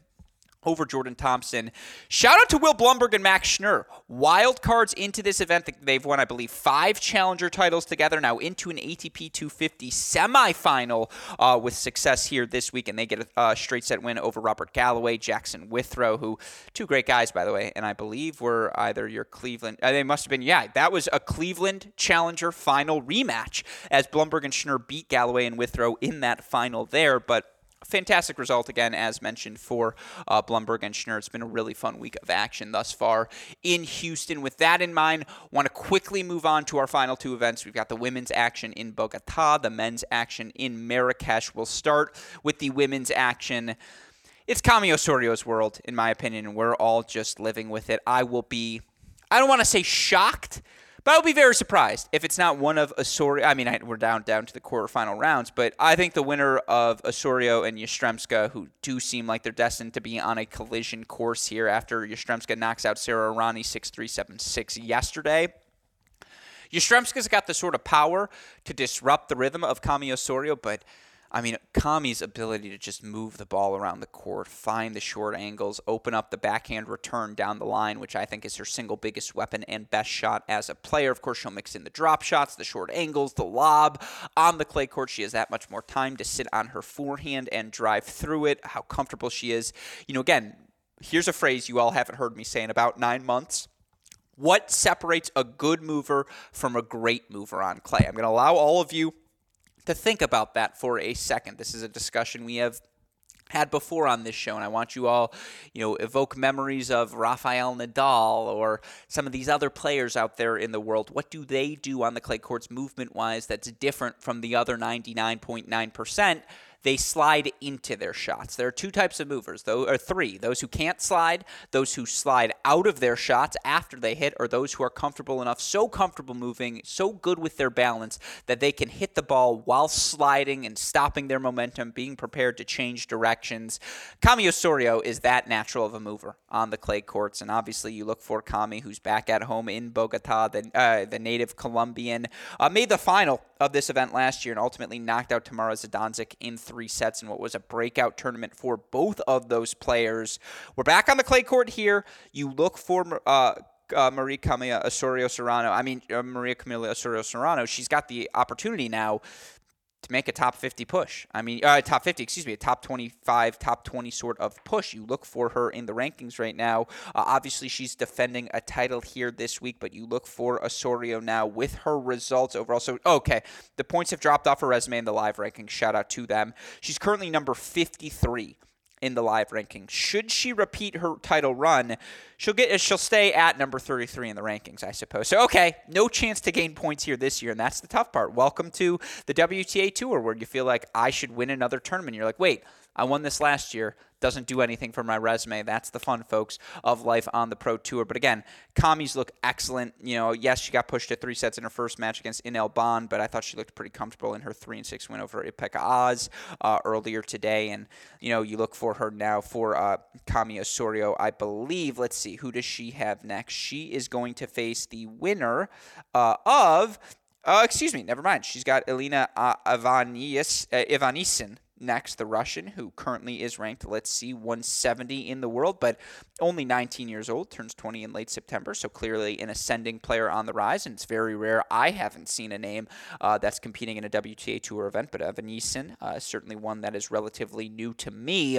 over Jordan Thompson. Shout out to Will Blumberg and Max Schnur. Wild cards into this event. They've won, I believe, five challenger titles together, now into an ATP 250 semifinal uh, with success here this week. And they get a uh, straight set win over Robert Galloway, Jackson Withrow, who, two great guys, by the way. And I believe were either your Cleveland, uh, they must have been, yeah, that was a Cleveland challenger final rematch as Blumberg and Schnur beat Galloway and Withrow in that final there. But fantastic result again, as mentioned for uh, Blumberg and Schnur. It's been a really fun week of action thus far in Houston. With that in mind, want to quickly move on to our final two events. We've got the women's action in Bogota, the men's action in Marrakesh. We'll start with the women's action. It's Cami Osorio's world, in my opinion, and we're all just living with it. I will be, I don't want to say shocked but I would be very surprised if it's not one of Osorio. I mean, I, we're down down to the quarterfinal rounds, but I think the winner of Osorio and Yastremska, who do seem like they're destined to be on a collision course here after Yastremska knocks out Sarah Errani 6 3 7 6 yesterday. Yastremska's got the sort of power to disrupt the rhythm of Cami Osorio, but I mean, Cami's ability to just move the ball around the court, find the short angles, open up the backhand return down the line, which I think is her single biggest weapon and best shot as a player. Of course, she'll mix in the drop shots, the short angles, the lob. On the clay court, she has that much more time to sit on her forehand and drive through it, how comfortable she is. You know, again, here's a phrase you all haven't heard me say in about nine months. What separates a good mover from a great mover on clay? I'm going to allow all of you to think about that for a second. This is a discussion we have had before on this show, and I want you all, you know, evoke memories of Rafael Nadal or some of these other players out there in the world. What do they do on the clay courts movement wise that's different from the other 99.9%? They slide into their shots. There are two types of movers, though, or three: those who can't slide, those who slide out of their shots after they hit, or those who are comfortable enough, so comfortable moving, so good with their balance that they can hit the ball while sliding and stopping their momentum, being prepared to change directions. Cami Osorio is that natural of a mover on the clay courts, and obviously you look for Cami, who's back at home in Bogota, the uh, the native Colombian, uh, made the final of this event last year and ultimately knocked out Tamara Zidansek in three sets in what was a breakout tournament for both of those players. We're back on the clay court here. You look for uh, uh, Maria Camila Osorio Serrano. I mean, uh, Maria Camila Osorio Serrano. She's got the opportunity now to make a top 50 push. I mean, uh, top 50, excuse me, a top 25, top 20 sort of push. You look for her in the rankings right now. Uh, obviously, she's defending a title here this week, but you look for Osorio now with her results overall. So, okay, the points have dropped off her resume in the live rankings. Shout out to them. She's currently number 53 in the live ranking. Should she repeat her title run, she'll get she'll stay at number 33 in the rankings, I suppose. So okay, no chance to gain points here this year, and that's the tough part. Welcome to the WTA Tour, where you feel like I should win another tournament. You're like, wait, I won this last year doesn't do anything for my resume. That's the fun, folks, of life on the pro tour. But again, Cami's look excellent. You know, yes, she got pushed to three sets in her first match against Inel Ban, but I thought she looked pretty comfortable in her three and six win over Ipeka Oz uh, earlier today. And you know, you look for her now for uh, Cami Osorio. I believe. Let's see, who does she have next? She is going to face the winner uh, of. Uh, excuse me, never mind. She's got Elena uh, uh, Ivanisin next, the Russian, who currently is ranked, let's see, 170 in the world, but only 19 years old, turns 20 in late September, so clearly an ascending player on the rise, and it's very rare. I haven't seen a name uh, that's competing in a WTA Tour event, but Evan Eason, uh, certainly one that is relatively new to me.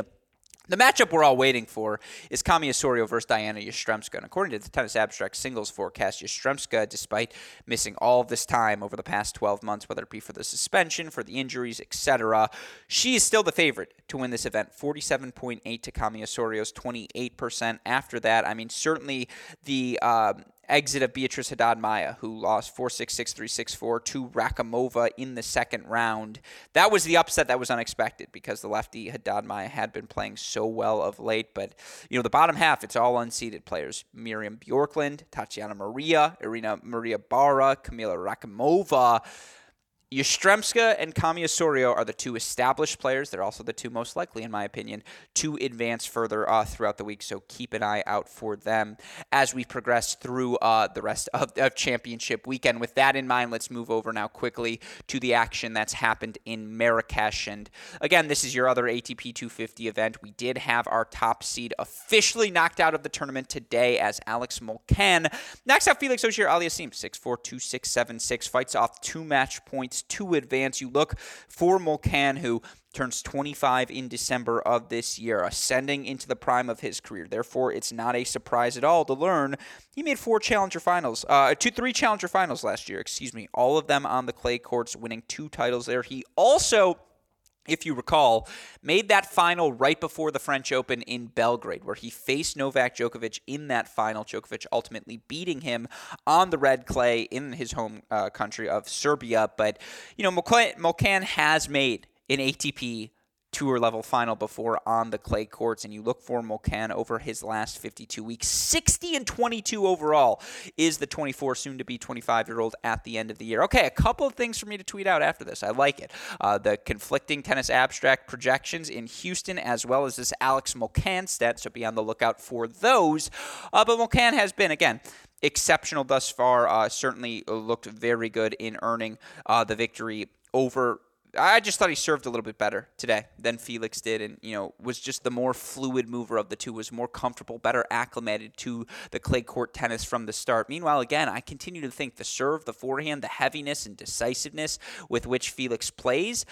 The matchup we're all waiting for is Cami Osorio versus Diana Yastremska. And according to the Tennis Abstract singles forecast, Yastremska, despite missing all this time over the past 12 months, whether it be for the suspension, for the injuries, etc., she is still the favorite to win this event. 47.8 to Cami Osorio's 28%. After that, I mean, certainly the. Um, exit of Beatriz Haddad Maia, who lost 4 6 6 3 6 4 to Rakhimova in the second round. That was the upset that was unexpected because the lefty Haddad Maia had been playing so well of late. But, you know, the bottom half, it's all unseeded players Miriam Bjorklund, Tatiana Maria, Irina Maria Bara, Kamila Rakhimova. Yastremska and Cami Osorio are the two established players. They're also the two most likely, in my opinion, to advance further uh, throughout the week. So keep an eye out for them as we progress through uh, the rest of, of championship weekend. With that in mind, let's move over now quickly to the action that's happened in Marrakesh. And again, this is your other ATP 250 event. We did have our top seed officially knocked out of the tournament today as Alex Molcan knocks out Felix Auger Aliassime 6 4 2 6 7 6, fights off two match points to advance. You look for Molcan, who turns 25 in December of this year, ascending into the prime of his career. Therefore, it's not a surprise at all to learn he made four challenger finals, uh, two, three challenger finals last year, excuse me, all of them on the clay courts, winning two titles there. He also if you recall, made that final right before the French Open in Belgrade, where he faced Novak Djokovic in that final. Djokovic ultimately beating him on the red clay in his home uh, country of Serbia. But, you know, Molcan has made an ATP tour level final before on the clay courts, and you look for Molcan over his last 52 weeks. 60 and 22 overall is the 24, soon to be 25 year old at the end of the year. Okay, a couple of things for me to tweet out after this. I like it. Uh, the conflicting tennis abstract projections in Houston, as well as this Alex Molcan stat, so be on the lookout for those. Uh, but Molcan has been, again, exceptional thus far. Uh, certainly looked very good in earning uh, the victory over I just thought he served a little bit better today than Felix did, and you know was just the more fluid mover of the two, was more comfortable, better acclimated to the clay court tennis from the start. Meanwhile, again, I continue to think the serve, the forehand, the heaviness and decisiveness with which Felix plays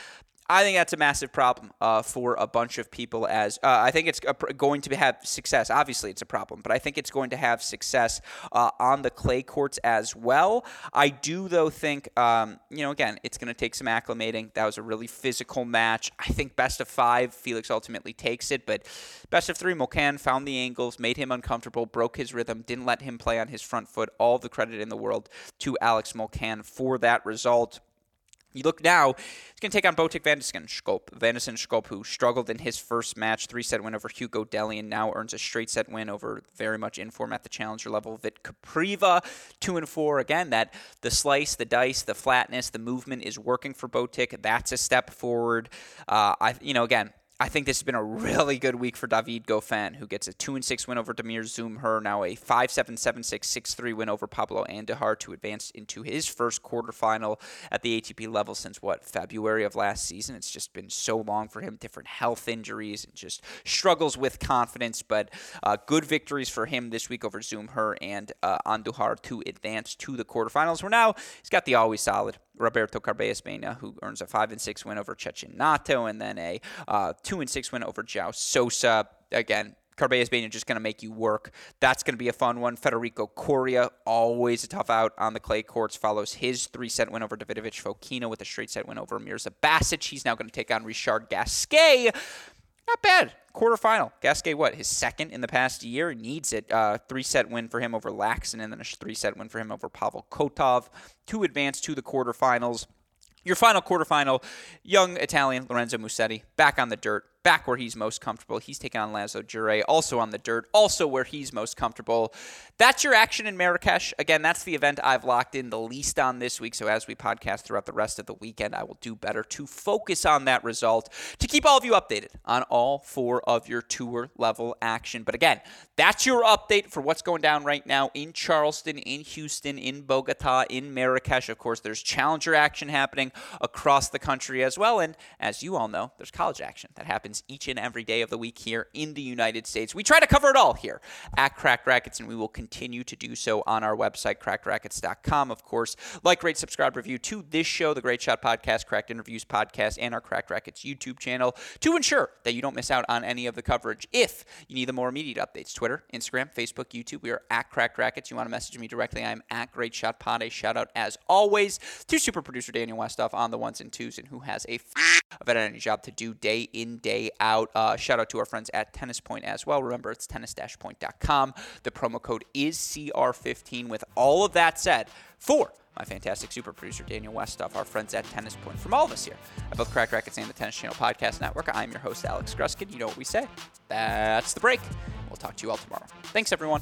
I think that's a massive problem uh, for a bunch of people. As uh, I think it's going to have success. Obviously, it's a problem, but I think it's going to have success uh, on the clay courts as well. I do, though, think um, you know again, it's going to take some acclimating. That was a really physical match. I think best of five, Felix ultimately takes it, but best of three, Molcan found the angles, made him uncomfortable, broke his rhythm, didn't let him play on his front foot. All the credit in the world to Alex Molcan for that result. You look now, he's going to take on Botic. van de Zandschulp, who struggled in his first match, three set win over Hugo Dellien, and now earns a straight set win over very much in form at the challenger level. Vit Kopriva, two and four. Again, that the slice, the dice, the flatness, the movement is working for Botic. That's a step forward. Uh, I, you know, again, I think this has been a really good week for David Goffin, who gets a 2 and 6 win over Damir Dzumhur, now a 5 7 7 6 6 3 win over Pablo Andujar to advance into his first quarterfinal at the ATP level since what, February of last season. It's just been so long for him, different health injuries and just struggles with confidence, but uh, good victories for him this week over Dzumhur and uh, Andujar to advance to the quarterfinals. Where now he's got the always solid Roberto Carballés Baena, who earns a five and six win over Cecchinato, and then a uh, two and six win over Joao Sousa. Again, Carballés Baena just going to make you work. That's going to be a fun one. Federico Coria, always a tough out on the clay courts, follows his three set win over Davidovich Fokina with a straight set win over Mirza Basic. He's now going to take on Richard Gasquet. Not bad. Quarterfinal. Gasquet, what? His second in the past year. Needs it. Uh, three set win for him over Laxon, and then a three set win for him over Pavel Kotov to advance to the quarterfinals. Your final quarterfinal, young Italian Lorenzo Musetti back on the dirt, back where he's most comfortable. He's taking on Laslo Djere, also on the dirt, also where he's most comfortable. That's your action in Marrakesh. Again, that's the event I've locked in the least on this week. So as we podcast throughout the rest of the weekend, I will do better to focus on that result to keep all of you updated on all four of your tour level action. But again, that's your update for what's going down right now in Charleston, in Houston, in Bogota, in Marrakesh. Of course, there's challenger action happening across the country as well. And as you all know, there's college action that happens happens each and every day of the week here in the United States. We try to cover it all here at Cracked Racquets, and we will continue to do so on our website, crackedracquets.com. Of course, like, rate, subscribe, review to this show, the Great Shot Podcast, Cracked Interviews Podcast, and our Cracked Racquets YouTube channel to ensure that you don't miss out on any of the coverage. If you need the more immediate updates, Twitter, Instagram, Facebook, YouTube, we are at Cracked Racquets. You want to message me directly, I am at Great Shot Pod. A shout out as always to super producer Daniel Westoff on the ones and twos, and who has a f- of editing job to do day in, day out. Uh, shout out to our friends at Tennis Point as well. Remember, it's tennis-point.com. The promo code is CR15. With all of that said, for my fantastic super producer Daniel Westoff, our friends at Tennis Point, from all of us here at both Cracked Racquets and the Tennis Channel Podcast Network, I'm your host, Alex Gruskin. You know what we say. That's the break. We'll talk to you all tomorrow. Thanks, everyone.